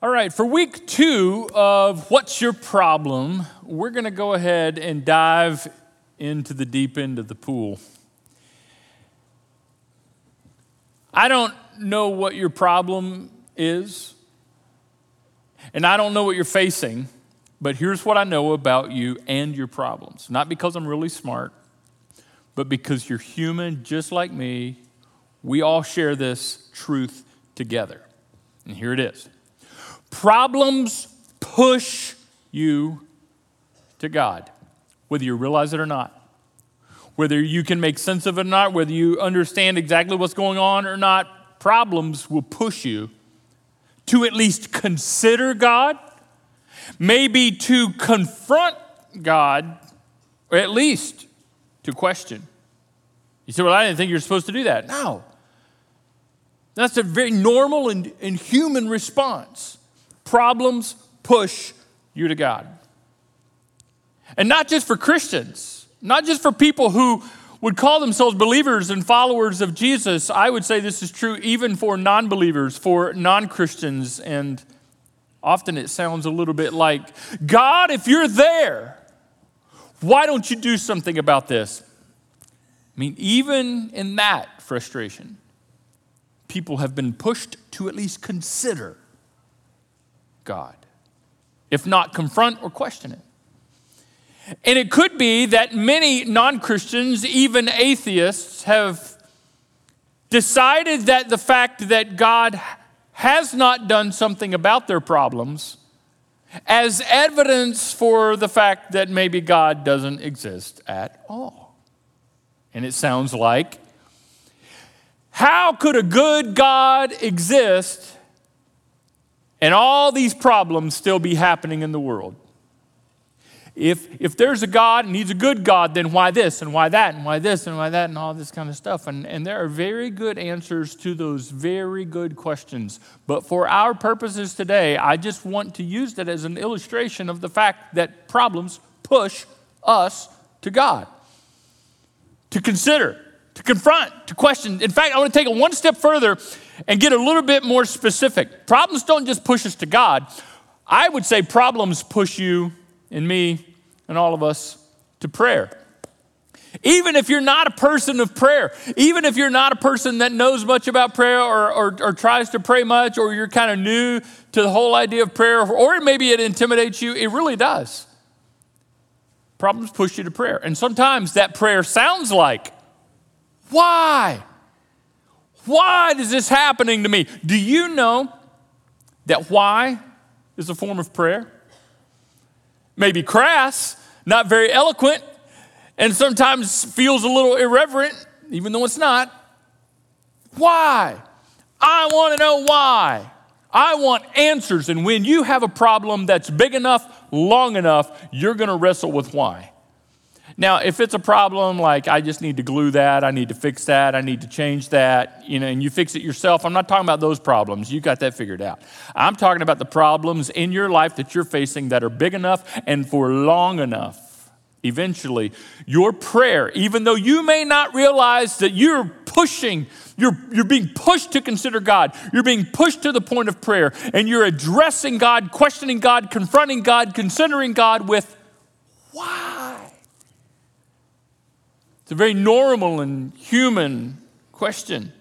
All right, for week two of What's Your Problem, we're going to go ahead and dive into the deep end of the pool. I don't know what your problem is, and I don't know what you're facing, but here's what I know about you and your problems. Not because I'm really smart, but because you're human just like me. We all share this truth together. And here it is. Problems push you to God, whether you realize it or not. Whether you can make sense of it or not, whether you understand exactly what's going on or not, problems will push you to at least consider God, maybe to confront God, or at least to question. You say, Well, I didn't think you were supposed to do that. No. That's a very normal and, and human response. Problems push you to God. And not just for Christians, not just for people who would call themselves believers and followers of Jesus. I would say this is true even for non believers, for non Christians. And often it sounds a little bit like, God, if you're there, why don't you do something about this? I mean, even in that frustration, people have been pushed to at least consider God, if not confront or question it. And it could be that many non Christians, even atheists, have decided that the fact that God has not done something about their problems as evidence for the fact that maybe God doesn't exist at all. And it sounds like how could a good God exist and all these problems still be happening in the world. If, if there's a God and He's a good God, then why this and why that and why this and why that and all this kind of stuff? And, and there are very good answers to those very good questions. But for our purposes today, I just want to use that as an illustration of the fact that problems push us to God, to consider, to confront, to question. In fact, I want to take it one step further and get a little bit more specific. Problems don't just push us to God. I would say problems push you and me and all of us to prayer. Even if you're not a person of prayer, even if you're not a person that knows much about prayer or, or, or tries to pray much, or you're kind of new to the whole idea of prayer, or maybe it intimidates you, it really does. Problems push you to prayer. And sometimes that prayer sounds like, Why? Why is this happening to me? Do you know that why is a form of prayer? Maybe crass, not very eloquent, and sometimes feels a little irreverent, even though it's not. Why? I want to know why. I want answers. And when you have a problem that's big enough, long enough, you're going to wrestle with why. Now, if it's a problem like I just need to glue that, I need to fix that, I need to change that, you know, and you fix it yourself, I'm not talking about those problems. You got that figured out. I'm talking about the problems in your life that you're facing that are big enough and for long enough. Eventually, your prayer, even though you may not realize that you're pushing, you're, you're being pushed to consider God, you're being pushed to the point of prayer, and you're addressing God, questioning God, confronting God, considering God with why? It's a very normal and human question.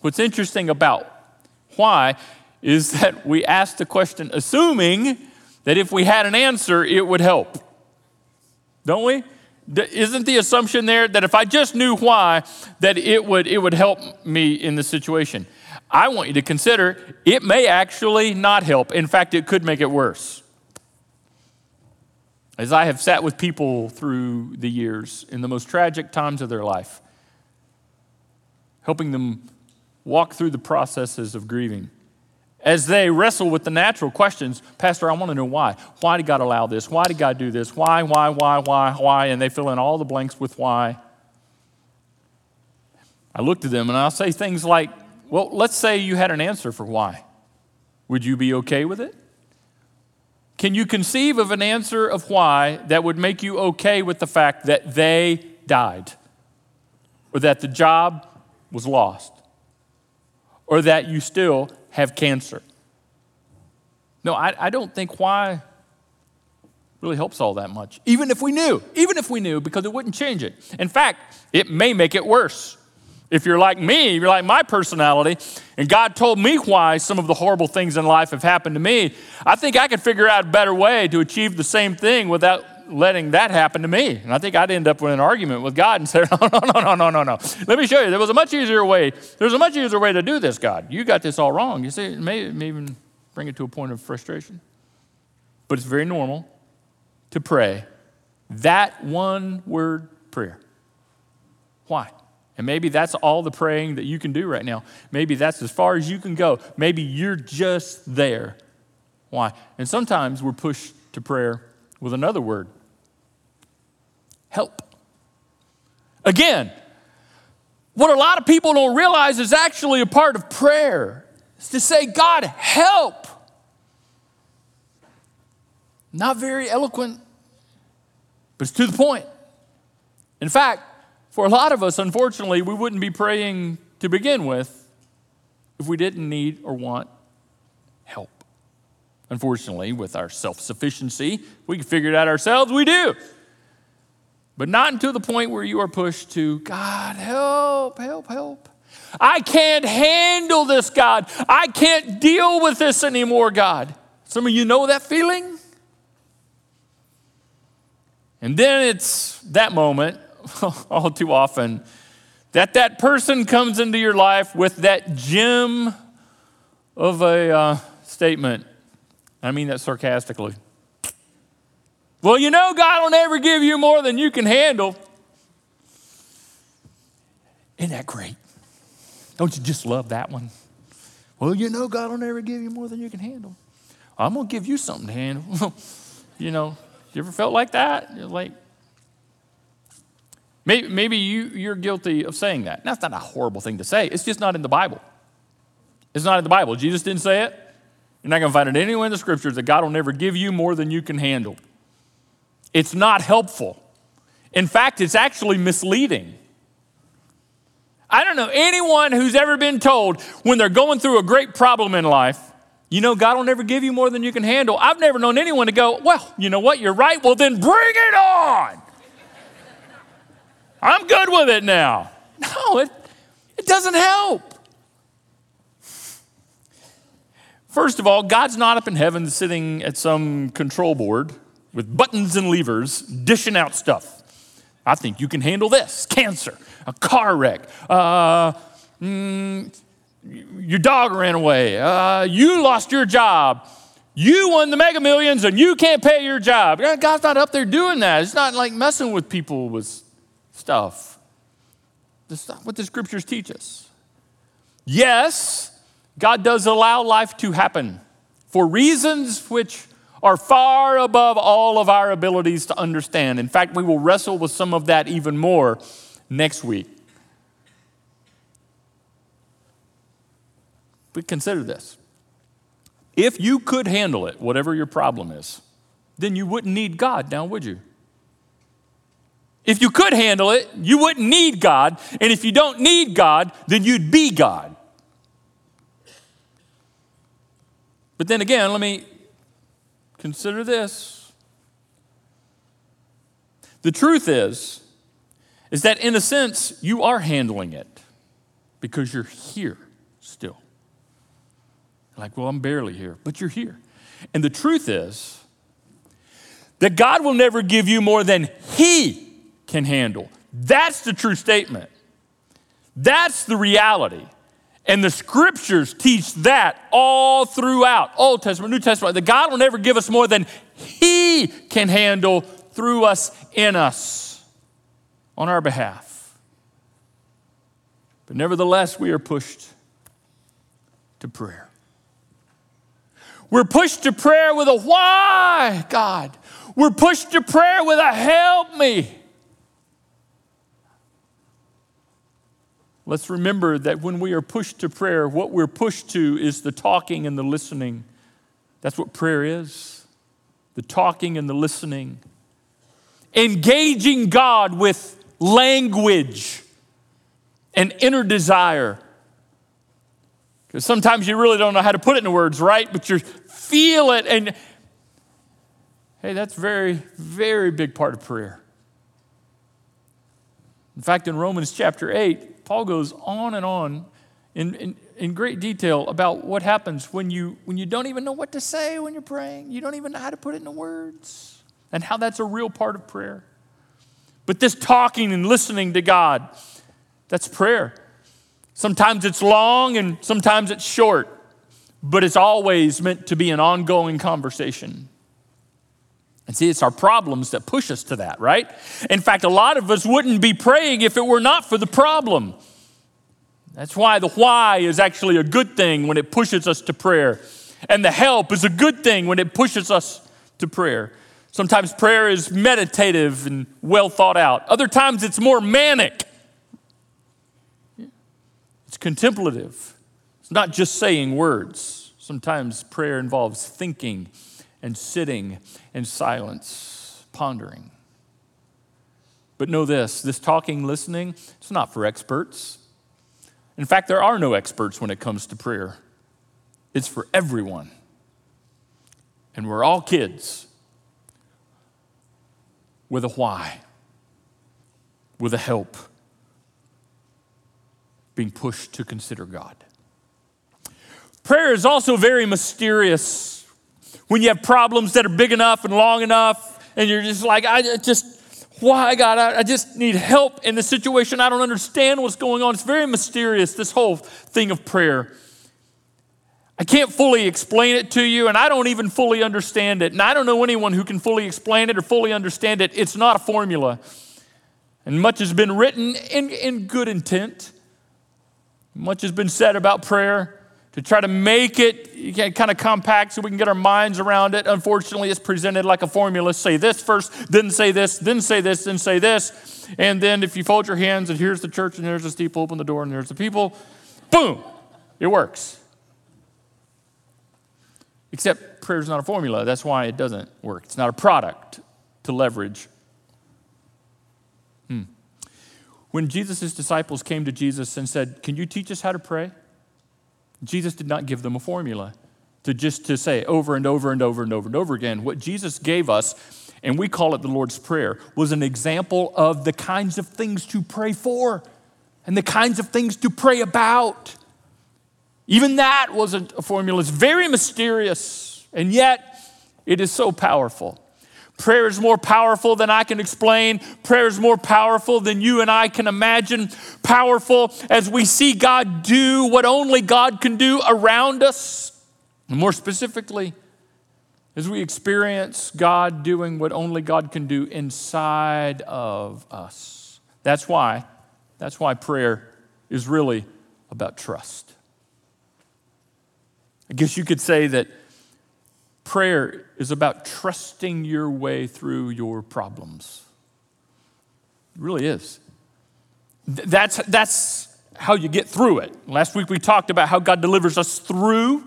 What's interesting about why is that we ask the question assuming that if we had an answer, it would help. Don't we? Isn't the assumption there that if I just knew why, that it would, it would help me in the situation? I want you to consider it may actually not help. In fact, it could make it worse. As I have sat with people through the years in the most tragic times of their life, helping them walk through the processes of grieving. As they wrestle with the natural questions, Pastor, I want to know why. Why did God allow this? Why did God do this? Why, why, why, why, why? And they fill in all the blanks with why. I look to them and I'll say things like, Well, let's say you had an answer for why. Would you be okay with it? Can you conceive of an answer of why that would make you okay with the fact that they died? Or that the job was lost? Or that you still have cancer? No, I, I don't think why really helps all that much. Even if we knew, even if we knew, because it wouldn't change it. In fact, it may make it worse. If you're like me, you're like my personality, and God told me why some of the horrible things in life have happened to me, I think I could figure out a better way to achieve the same thing without letting that happen to me. And I think I'd end up with an argument with God and say, no, no, no, no, no, no, no. Let me show you. There was a much easier way. There's a much easier way to do this, God. You got this all wrong. You see, it may, it may even bring it to a point of frustration. But it's very normal to pray that one word prayer. Why? And maybe that's all the praying that you can do right now. Maybe that's as far as you can go. Maybe you're just there. Why? And sometimes we're pushed to prayer with another word help. Again, what a lot of people don't realize is actually a part of prayer. Is to say, God, help. Not very eloquent, but it's to the point. In fact, for a lot of us, unfortunately, we wouldn't be praying to begin with if we didn't need or want help. Unfortunately, with our self sufficiency, we can figure it out ourselves, we do. But not until the point where you are pushed to, God, help, help, help. I can't handle this, God. I can't deal with this anymore, God. Some of you know that feeling? And then it's that moment all too often that that person comes into your life with that gem of a uh, statement. I mean that sarcastically. Well, you know, God will never give you more than you can handle. Isn't that great? Don't you just love that one? Well, you know, God will never give you more than you can handle. I'm going to give you something to handle. you know, you ever felt like that? You're like, Maybe, maybe you, you're guilty of saying that. That's not a horrible thing to say. It's just not in the Bible. It's not in the Bible. Jesus didn't say it. You're not going to find it anywhere in the scriptures that God will never give you more than you can handle. It's not helpful. In fact, it's actually misleading. I don't know anyone who's ever been told when they're going through a great problem in life, you know, God will never give you more than you can handle. I've never known anyone to go, well, you know what, you're right. Well, then bring it on. Good with it now. No, it, it doesn't help. First of all, God's not up in heaven sitting at some control board with buttons and levers dishing out stuff. I think you can handle this cancer, a car wreck, uh, mm, your dog ran away, uh, you lost your job, you won the mega millions and you can't pay your job. God's not up there doing that. It's not like messing with people with stuff. That's not what the scriptures teach us. Yes, God does allow life to happen for reasons which are far above all of our abilities to understand. In fact, we will wrestle with some of that even more next week. But consider this if you could handle it, whatever your problem is, then you wouldn't need God now, would you? If you could handle it, you wouldn't need God. And if you don't need God, then you'd be God. But then again, let me consider this. The truth is, is that in a sense, you are handling it because you're here still. Like, well, I'm barely here, but you're here. And the truth is that God will never give you more than He can handle. That's the true statement. That's the reality. And the scriptures teach that all throughout Old Testament, New Testament. That God will never give us more than He can handle through us, in us, on our behalf. But nevertheless, we are pushed to prayer. We're pushed to prayer with a why, God. We're pushed to prayer with a help me. Let's remember that when we are pushed to prayer, what we're pushed to is the talking and the listening. That's what prayer is the talking and the listening. Engaging God with language and inner desire. Because sometimes you really don't know how to put it in words, right? But you feel it. And hey, that's very, very big part of prayer. In fact, in Romans chapter 8, Paul goes on and on in, in, in, great detail about what happens when you, when you don't even know what to say when you're praying. You don't even know how to put it into words, and how that's a real part of prayer. But this talking and listening to God, that's prayer. Sometimes it's long and sometimes it's short, but it's always meant to be an ongoing conversation. And see, it's our problems that push us to that, right? In fact, a lot of us wouldn't be praying if it were not for the problem. That's why the why is actually a good thing when it pushes us to prayer. And the help is a good thing when it pushes us to prayer. Sometimes prayer is meditative and well thought out, other times it's more manic. It's contemplative, it's not just saying words. Sometimes prayer involves thinking and sitting in silence, pondering. But know this this talking, listening, it's not for experts. In fact, there are no experts when it comes to prayer, it's for everyone. And we're all kids with a why, with a help, being pushed to consider God. Prayer is also very mysterious when you have problems that are big enough and long enough, and you're just like, I just, why, God? I, I just need help in the situation. I don't understand what's going on. It's very mysterious, this whole thing of prayer. I can't fully explain it to you, and I don't even fully understand it. And I don't know anyone who can fully explain it or fully understand it. It's not a formula. And much has been written in, in good intent. Much has been said about prayer to try to make it kind of compact so we can get our minds around it. Unfortunately, it's presented like a formula. Say this first, then say this, then say this, then say this. And then if you fold your hands and here's the church and here's the steeple, open the door and there's the people, boom, it works. Except prayer is not a formula. That's why it doesn't work. It's not a product to leverage. Hmm. When Jesus' disciples came to Jesus and said, Can you teach us how to pray? Jesus did not give them a formula to just to say over and over and over and over and over again. What Jesus gave us, and we call it the Lord's Prayer, was an example of the kinds of things to pray for and the kinds of things to pray about. Even that wasn't a formula. It's very mysterious, and yet it is so powerful. Prayer is more powerful than I can explain. Prayer is more powerful than you and I can imagine. Powerful as we see God do what only God can do around us. And more specifically, as we experience God doing what only God can do inside of us. That's why, that's why prayer is really about trust. I guess you could say that Prayer is about trusting your way through your problems. It really is. That's, that's how you get through it. Last week we talked about how God delivers us through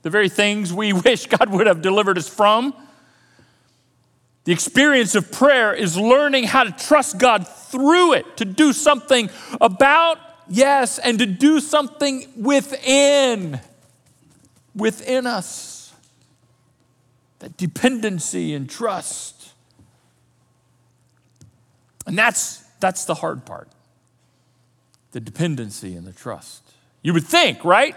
the very things we wish God would have delivered us from. The experience of prayer is learning how to trust God through it, to do something about, yes, and to do something within, within us that dependency and trust. And that's, that's the hard part the dependency and the trust. You would think, right?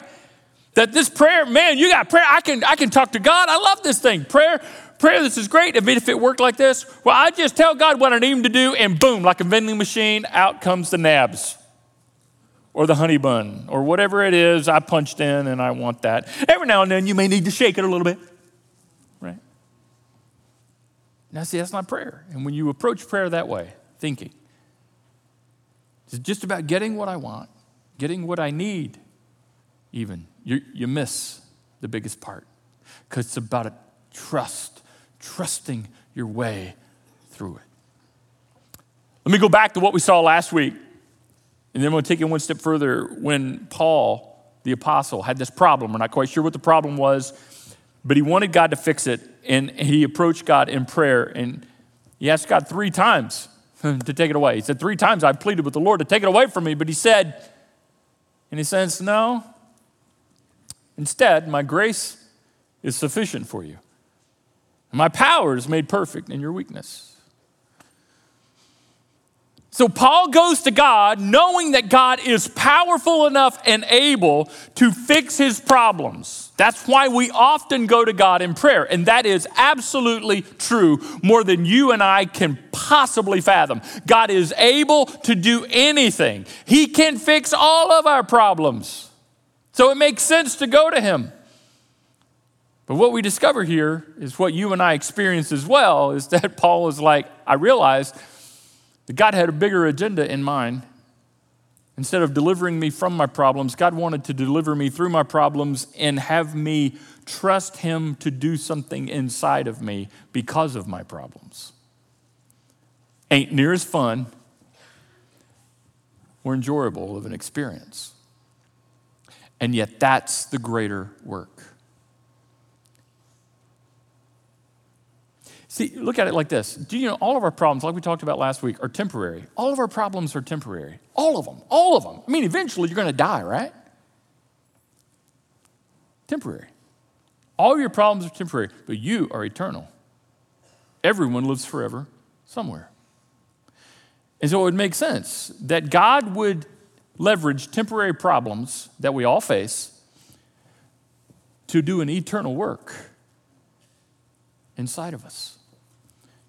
That this prayer, man, you got prayer. I can, I can talk to God. I love this thing. Prayer, prayer, this is great. I mean, if it worked like this, well, I just tell God what I need him to do, and boom, like a vending machine, out comes the nabs or the honey bun or whatever it is I punched in and I want that. Every now and then you may need to shake it a little bit. Now, see, that's not prayer. And when you approach prayer that way, thinking, it's just about getting what I want, getting what I need, even, you, you miss the biggest part. Because it's about a trust, trusting your way through it. Let me go back to what we saw last week, and then we'll take it one step further. When Paul, the apostle, had this problem, we're not quite sure what the problem was, but he wanted God to fix it and he approached God in prayer and he asked God three times to take it away. He said, Three times I pleaded with the Lord to take it away from me, but he said, and he says, No, Instead, my grace is sufficient for you. My power is made perfect in your weakness. So Paul goes to God knowing that God is powerful enough and able to fix his problems. That's why we often go to God in prayer. And that is absolutely true, more than you and I can possibly fathom. God is able to do anything, He can fix all of our problems. So it makes sense to go to Him. But what we discover here is what you and I experience as well is that Paul is like, I realized that God had a bigger agenda in mind. Instead of delivering me from my problems, God wanted to deliver me through my problems and have me trust Him to do something inside of me because of my problems. Ain't near as fun or enjoyable of an experience. And yet, that's the greater work. See, look at it like this. Do you know all of our problems, like we talked about last week, are temporary? All of our problems are temporary. All of them. All of them. I mean, eventually you're going to die, right? Temporary. All your problems are temporary, but you are eternal. Everyone lives forever somewhere. And so it would make sense that God would leverage temporary problems that we all face to do an eternal work inside of us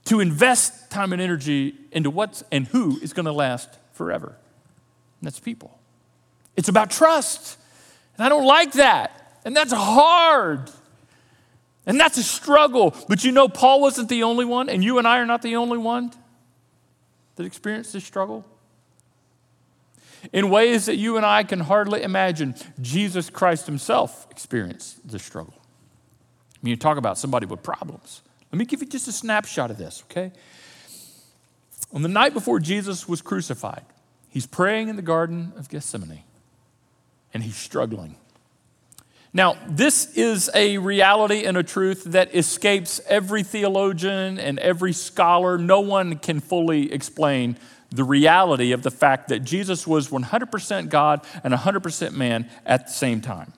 to invest time and energy into what's and who is going to last forever. And that's people. It's about trust. And I don't like that. And that's hard. And that's a struggle. But you know, Paul wasn't the only one, and you and I are not the only one that experienced this struggle. In ways that you and I can hardly imagine, Jesus Christ himself experienced this struggle. I mean, you talk about somebody with problems. Let me give you just a snapshot of this, okay? On the night before Jesus was crucified, he's praying in the Garden of Gethsemane and he's struggling. Now, this is a reality and a truth that escapes every theologian and every scholar. No one can fully explain the reality of the fact that Jesus was 100% God and 100% man at the same time.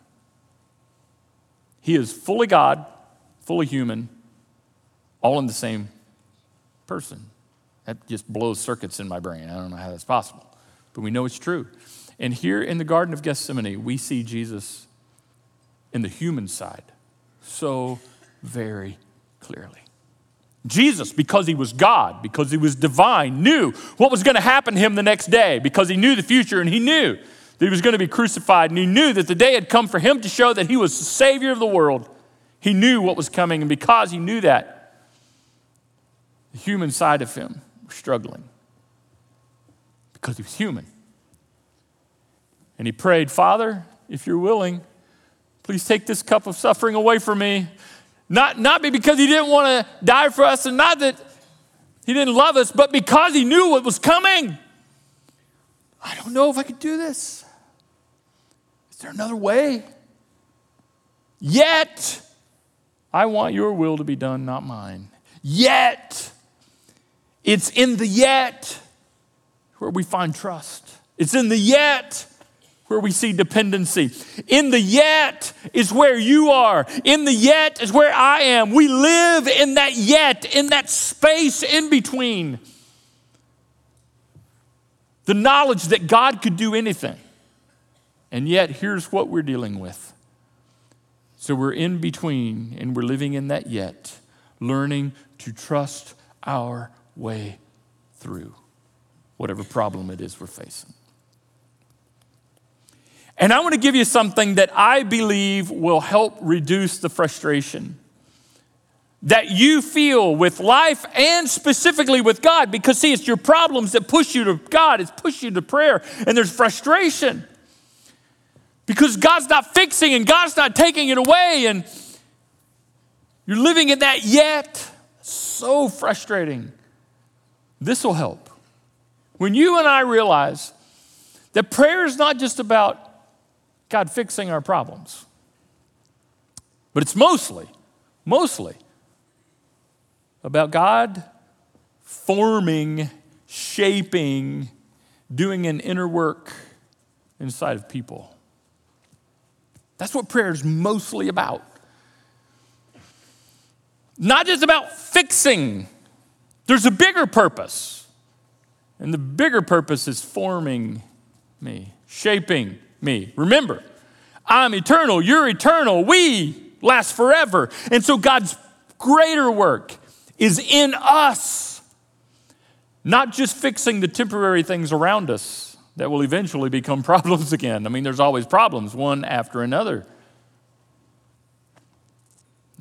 He is fully God, fully human, all in the same person. That just blows circuits in my brain. I don't know how that's possible, but we know it's true. And here in the Garden of Gethsemane, we see Jesus in the human side so very clearly. Jesus, because he was God, because he was divine, knew what was going to happen to him the next day, because he knew the future and he knew that he was going to be crucified, and he knew that the day had come for him to show that he was the Savior of the world. He knew what was coming, and because he knew that, the human side of him was struggling because he was human. And he prayed, Father, if you're willing, please take this cup of suffering away from me. Not, not because he didn't want to die for us and not that he didn't love us, but because he knew what was coming. I don't know if I could do this. Is there another way? Yet, I want your will to be done, not mine. Yet, it's in the yet where we find trust. It's in the yet where we see dependency. In the yet is where you are. In the yet is where I am. We live in that yet, in that space in between. The knowledge that God could do anything. And yet, here's what we're dealing with. So we're in between and we're living in that yet, learning to trust our way through whatever problem it is we're facing. And I want to give you something that I believe will help reduce the frustration that you feel with life and specifically with God. Because, see, it's your problems that push you to God, it's push you to prayer, and there's frustration. Because God's not fixing and God's not taking it away, and you're living in that yet. So frustrating. This will help. When you and I realize that prayer is not just about God fixing our problems, but it's mostly, mostly about God forming, shaping, doing an inner work inside of people. That's what prayer is mostly about. Not just about fixing, there's a bigger purpose. And the bigger purpose is forming me, shaping me. Remember, I'm eternal, you're eternal, we last forever. And so God's greater work is in us, not just fixing the temporary things around us that will eventually become problems again. I mean, there's always problems, one after another.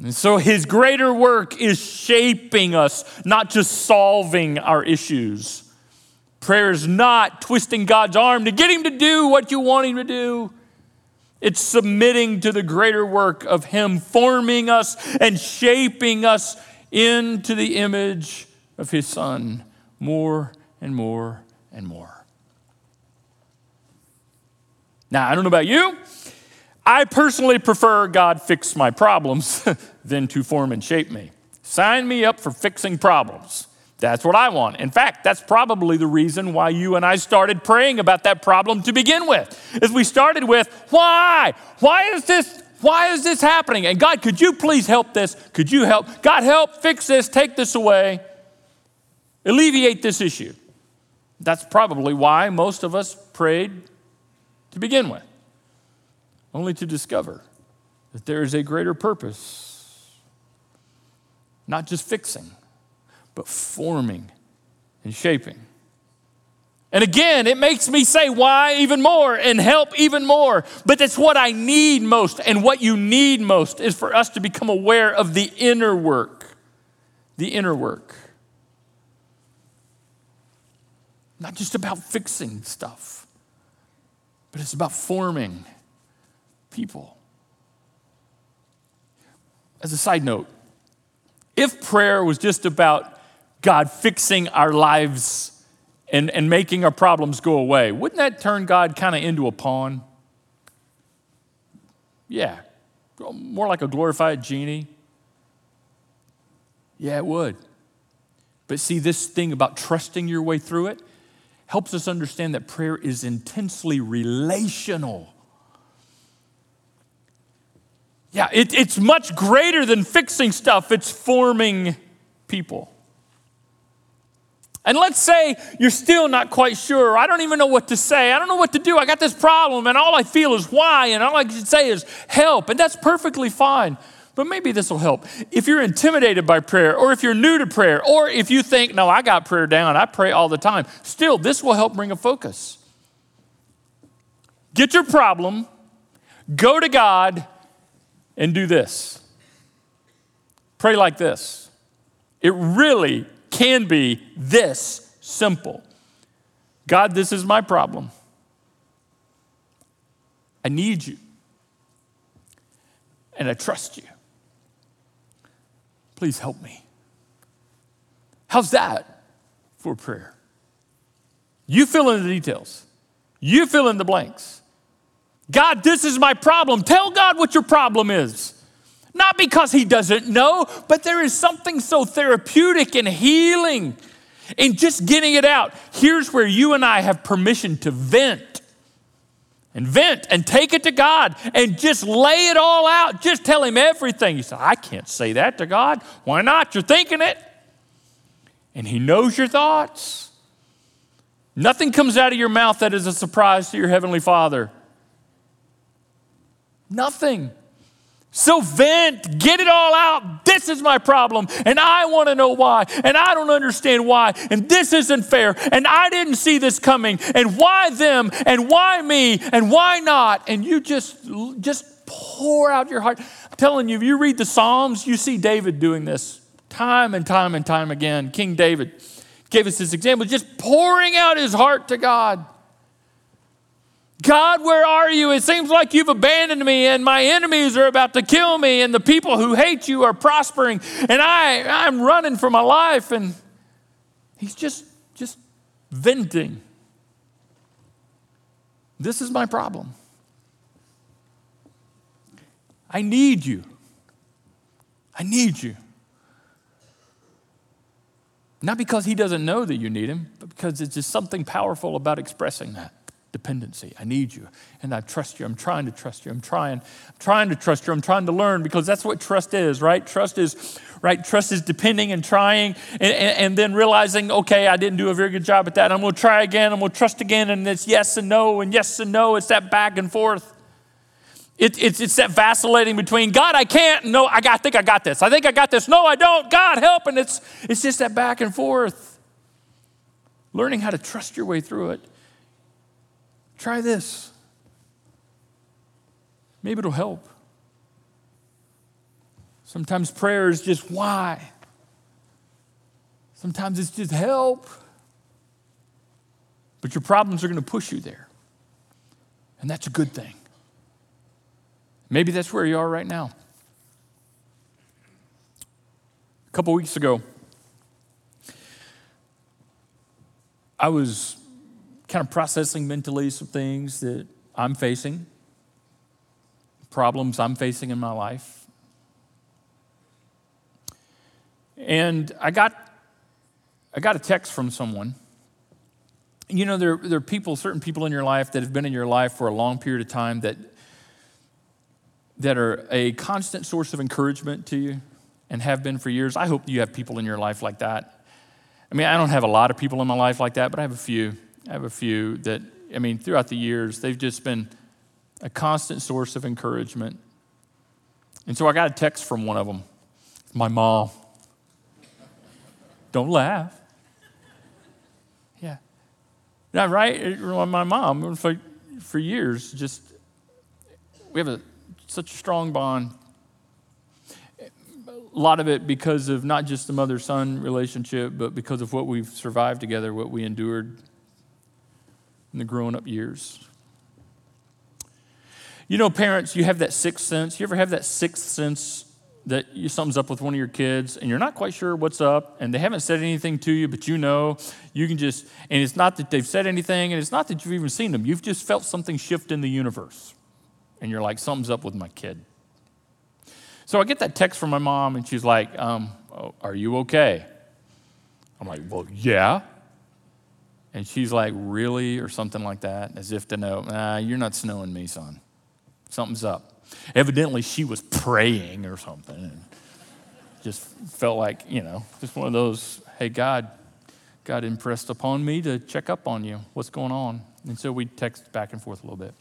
And so his greater work is shaping us, not just solving our issues. Prayer is not twisting God's arm to get him to do what you want him to do. It's submitting to the greater work of him forming us and shaping us into the image of his son more and more and more. Now, I don't know about you. I personally prefer God fix my problems than to form and shape me. Sign me up for fixing problems. That's what I want. In fact, that's probably the reason why you and I started praying about that problem to begin with. Is we started with, why? Why is this why is this happening? And God, could you please help this? Could you help? God, help fix this, take this away. Alleviate this issue. That's probably why most of us prayed to begin with, only to discover that there is a greater purpose, not just fixing but forming and shaping. And again, it makes me say why even more and help even more. But that's what I need most. And what you need most is for us to become aware of the inner work. The inner work. Not just about fixing stuff, but it's about forming people. As a side note, if prayer was just about God fixing our lives and, and making our problems go away, wouldn't that turn God kind of into a pawn? Yeah, more like a glorified genie. Yeah, it would. But see, this thing about trusting your way through it helps us understand that prayer is intensely relational. Yeah, it, it's much greater than fixing stuff, it's forming people. And let's say you're still not quite sure. I don't even know what to say. I don't know what to do. I got this problem, and all I feel is why, and all I can say is help. And that's perfectly fine. But maybe this will help. If you're intimidated by prayer, or if you're new to prayer, or if you think, no, I got prayer down, I pray all the time, still, this will help bring a focus. Get your problem, go to God, and do this. Pray like this. It really can be this simple God, this is my problem. I need you. And I trust you. Please help me. How's that for prayer? You fill in the details, you fill in the blanks. God, this is my problem. Tell God what your problem is. Not because he doesn't know, but there is something so therapeutic and healing in just getting it out. Here's where you and I have permission to vent and vent and take it to God and just lay it all out. Just tell Him everything. You say, I can't say that to God. Why not? You're thinking it. And He knows your thoughts. Nothing comes out of your mouth that is a surprise to your Heavenly Father. Nothing. So vent, get it all out. This is my problem, and I want to know why, and I don't understand why, and this isn't fair, and I didn't see this coming, and why them, and why me, and why not? And you just just pour out your heart. I'm telling you, if you read the Psalms, you see David doing this time and time and time again. King David gave us this example, just pouring out his heart to God. God, where are you? It seems like you've abandoned me, and my enemies are about to kill me, and the people who hate you are prospering, and I, I'm running for my life. And he's just, just venting. This is my problem. I need you. I need you. Not because he doesn't know that you need him, but because it's just something powerful about expressing that. Dependency. I need you. And I trust you. I'm trying to trust you. I'm trying, I'm trying to trust you. I'm trying to learn because that's what trust is, right? Trust is, right? Trust is depending and trying and, and, and then realizing, okay, I didn't do a very good job at that. I'm going to try again. I'm going to trust again. And it's yes and no and yes and no. It's that back and forth. It, it's, it's that vacillating between God, I can't, no, I, got, I think I got this. I think I got this. No, I don't. God, help. And it's, it's just that back and forth. Learning how to trust your way through it. Try this. Maybe it'll help. Sometimes prayer is just why. Sometimes it's just help. But your problems are going to push you there. And that's a good thing. Maybe that's where you are right now. A couple weeks ago, I was kind of processing mentally some things that I'm facing, problems I'm facing in my life. And I got, I got a text from someone. You know, there, there are people, certain people in your life that have been in your life for a long period of time that that are a constant source of encouragement to you and have been for years. I hope you have people in your life like that. I mean, I don't have a lot of people in my life like that, but I have a few. I have a few that, I mean, throughout the years, they've just been a constant source of encouragement. And so I got a text from one of them, my mom. Don't laugh. Yeah. Yeah, right? My mom, for, for years, just, we have a such a strong bond. A lot of it because of not just the mother son relationship, but because of what we've survived together, what we endured in the growing up years. You know, parents, you have that sixth sense. You ever have that sixth sense that you, something's up with one of your kids and you're not quite sure what's up and they haven't said anything to you, but you know, you can just, and it's not that they've said anything and it's not that you've even seen them. You've just felt something shift in the universe and you're like, something's up with my kid. So I get that text from my mom, and she's like, um, oh, Are you okay? I'm like, Well, yeah. And she's like, Really? Or something like that, as if to know, Nah, you're not snowing me, son. Something's up. Evidently, she was praying or something, and just felt like, you know, just one of those, Hey, God, God impressed upon me to check up on you. What's going on? And so we text back and forth a little bit.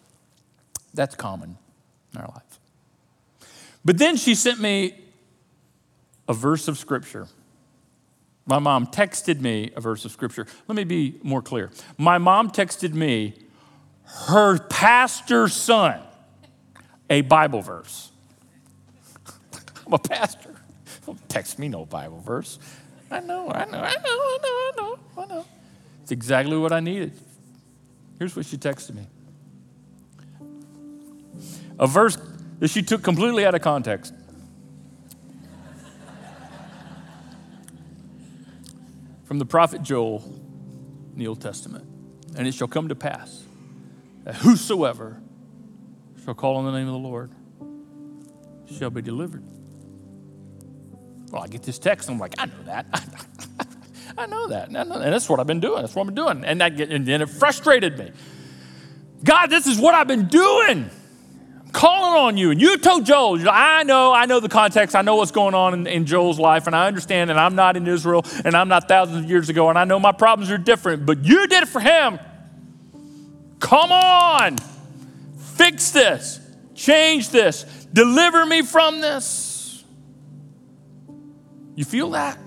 That's common in our lives. But then she sent me a verse of scripture. My mom texted me a verse of scripture. Let me be more clear. My mom texted me her pastor's son a Bible verse. I'm a pastor. Don't text me no Bible verse. I know, I know, I know, I know, I know, I know. It's exactly what I needed. Here's what she texted me a verse that she took completely out of context. From the prophet Joel in the Old Testament. And it shall come to pass that whosoever shall call on the name of the Lord shall be delivered. Well, I get this text, and I'm like, I know that. I know that. And that's what I've been doing. That's what I've been doing. And, that, and then it frustrated me. God, this is what I've been doing calling on you. And you told Joel, I know, I know the context. I know what's going on in, in, Joel's life, and I understand that I'm not in Israel and I'm not thousands of years ago, and I know my problems are different, but you did it for him. Come on. Fix this. Change this. Deliver me from this. You feel that?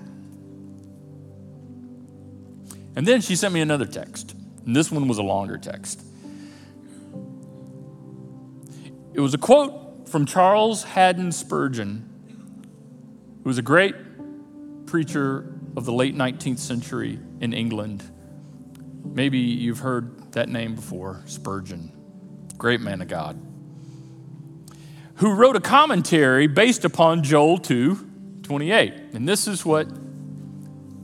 And then she sent me another text. And this one was a longer text. It was a quote from Charles Haddon Spurgeon, who was a great preacher of the late 19th century in England. Maybe you've heard that name before Spurgeon, great man of God, who wrote a commentary based upon Joel 2 28. And this is what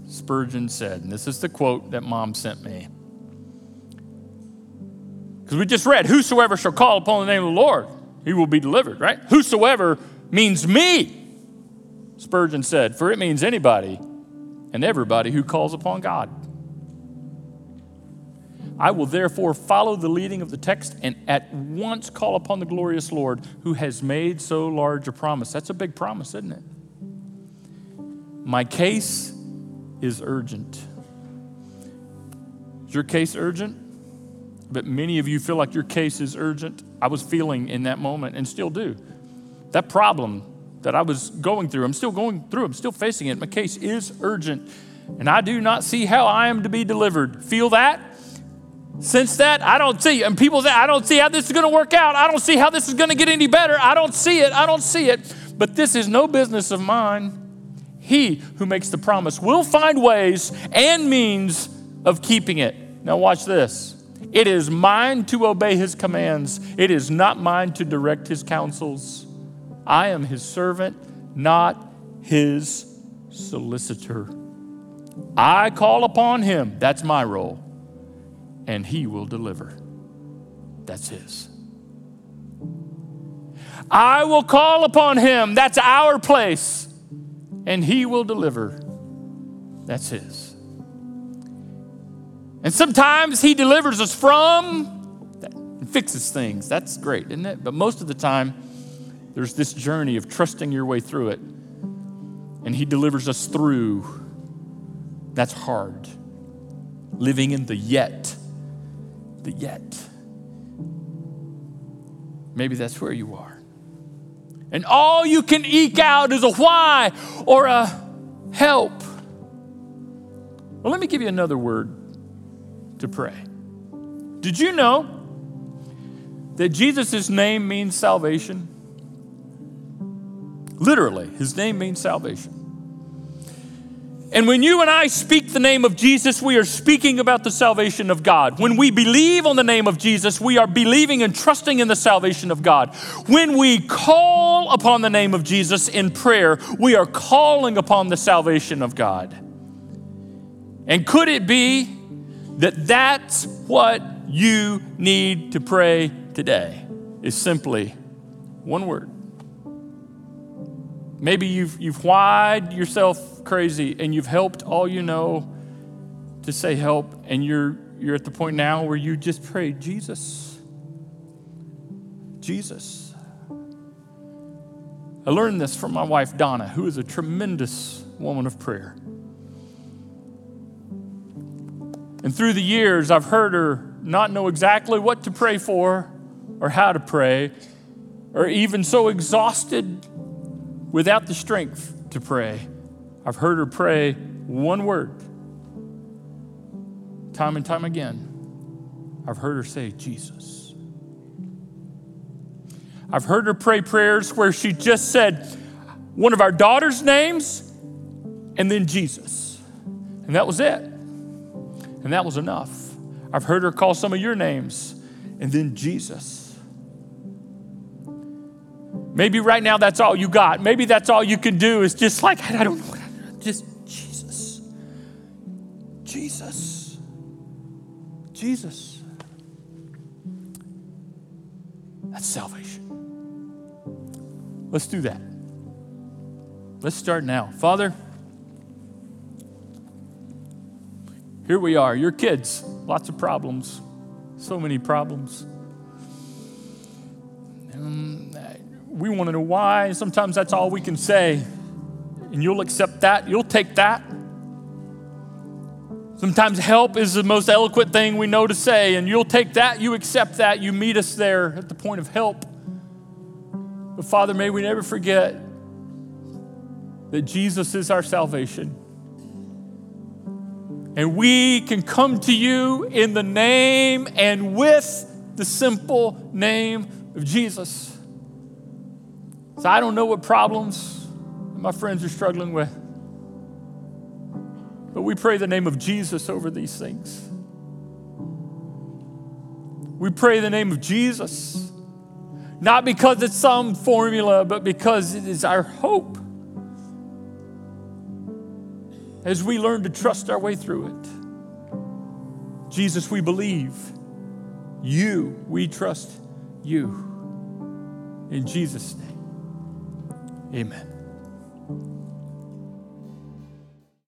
Spurgeon said, and this is the quote that mom sent me. Because we just read, Whosoever shall call upon the name of the Lord he will be delivered, right? Whosoever means me, Spurgeon said, for it means anybody and everybody who calls upon God. I will therefore follow the leading of the text and at once call upon the glorious Lord who has made so large a promise. That's a big promise, isn't it? My case is urgent. Is your case urgent? But many of you feel like your case is urgent. I was feeling in that moment and still do. That problem that I was going through, I'm still going through, I'm still facing it. My case is urgent, and I do not see how I am to be delivered. Feel that? Since that, I don't see. And people say, I don't see how this is going to work out. I don't see how this is going to get any better. I don't see it. I don't see it. But this is no business of mine. He who makes the promise will find ways and means of keeping it. Now, watch this. It is mine to obey his commands, it is not mine to direct his counsels. I am his servant, not his solicitor. I call upon him. That's my role and he will deliver. That's his. I will call upon him. That's our place. And he will deliver. That's his. And sometimes he delivers us from and fixes things. That's great, isn't it? But most of the time, there's this journey of trusting your way through it. And he delivers us through. That's hard. Living in the yet the yet. Maybe that's where you are. And all you can eke out is a why or a help. Well, let me give you another word to pray. Did you know that Jesus' name means salvation? Literally, his name means salvation. And when you and I speak the name of Jesus, we are speaking about the salvation of God. When we believe on the name of Jesus, we are believing and trusting in the salvation of God. When we call upon the name of Jesus in prayer, we are calling upon the salvation of God. And could it be that that's what you need to pray today? Is simply one word. Maybe you've, you've whyed yourself crazy and you've helped all you know to say help, and you're, you're at the point now where you just pray, Jesus, Jesus. I learned this from my wife, Donna, who is a tremendous woman of prayer. And through the years, I've heard her not know exactly what to pray for or how to pray, or even so exhausted without the strength to pray. I've heard her pray one word time and time again. I've heard her say, Jesus. I've heard her pray prayers where she just said one of our daughter's names and then Jesus. And that was it. And that was enough. I've heard her call some of your names and then Jesus. Maybe right now that's all you got. Maybe that's all you can do is just like, I don't know just Jesus. Jesus. Jesus. That's salvation. Let's do that. Let's start now. Father, here we are, your kids, lots of problems, so many problems. And we want to know why. Sometimes that's all we can say and you'll accept that, you'll take that. Sometimes help is the most eloquent thing we know to say, and you'll take that, you accept that, you meet us there at the point of help. But Father, may we never forget that Jesus is our salvation. And we can come to you in the name and with the simple name of Jesus. So I don't know what problems my friends are struggling with. But we pray the name of Jesus over these things. We pray the name of Jesus, not because it's some formula, but because it is our hope as we learn to trust our way through it. Jesus, we believe. You, we trust you. In Jesus' name, amen.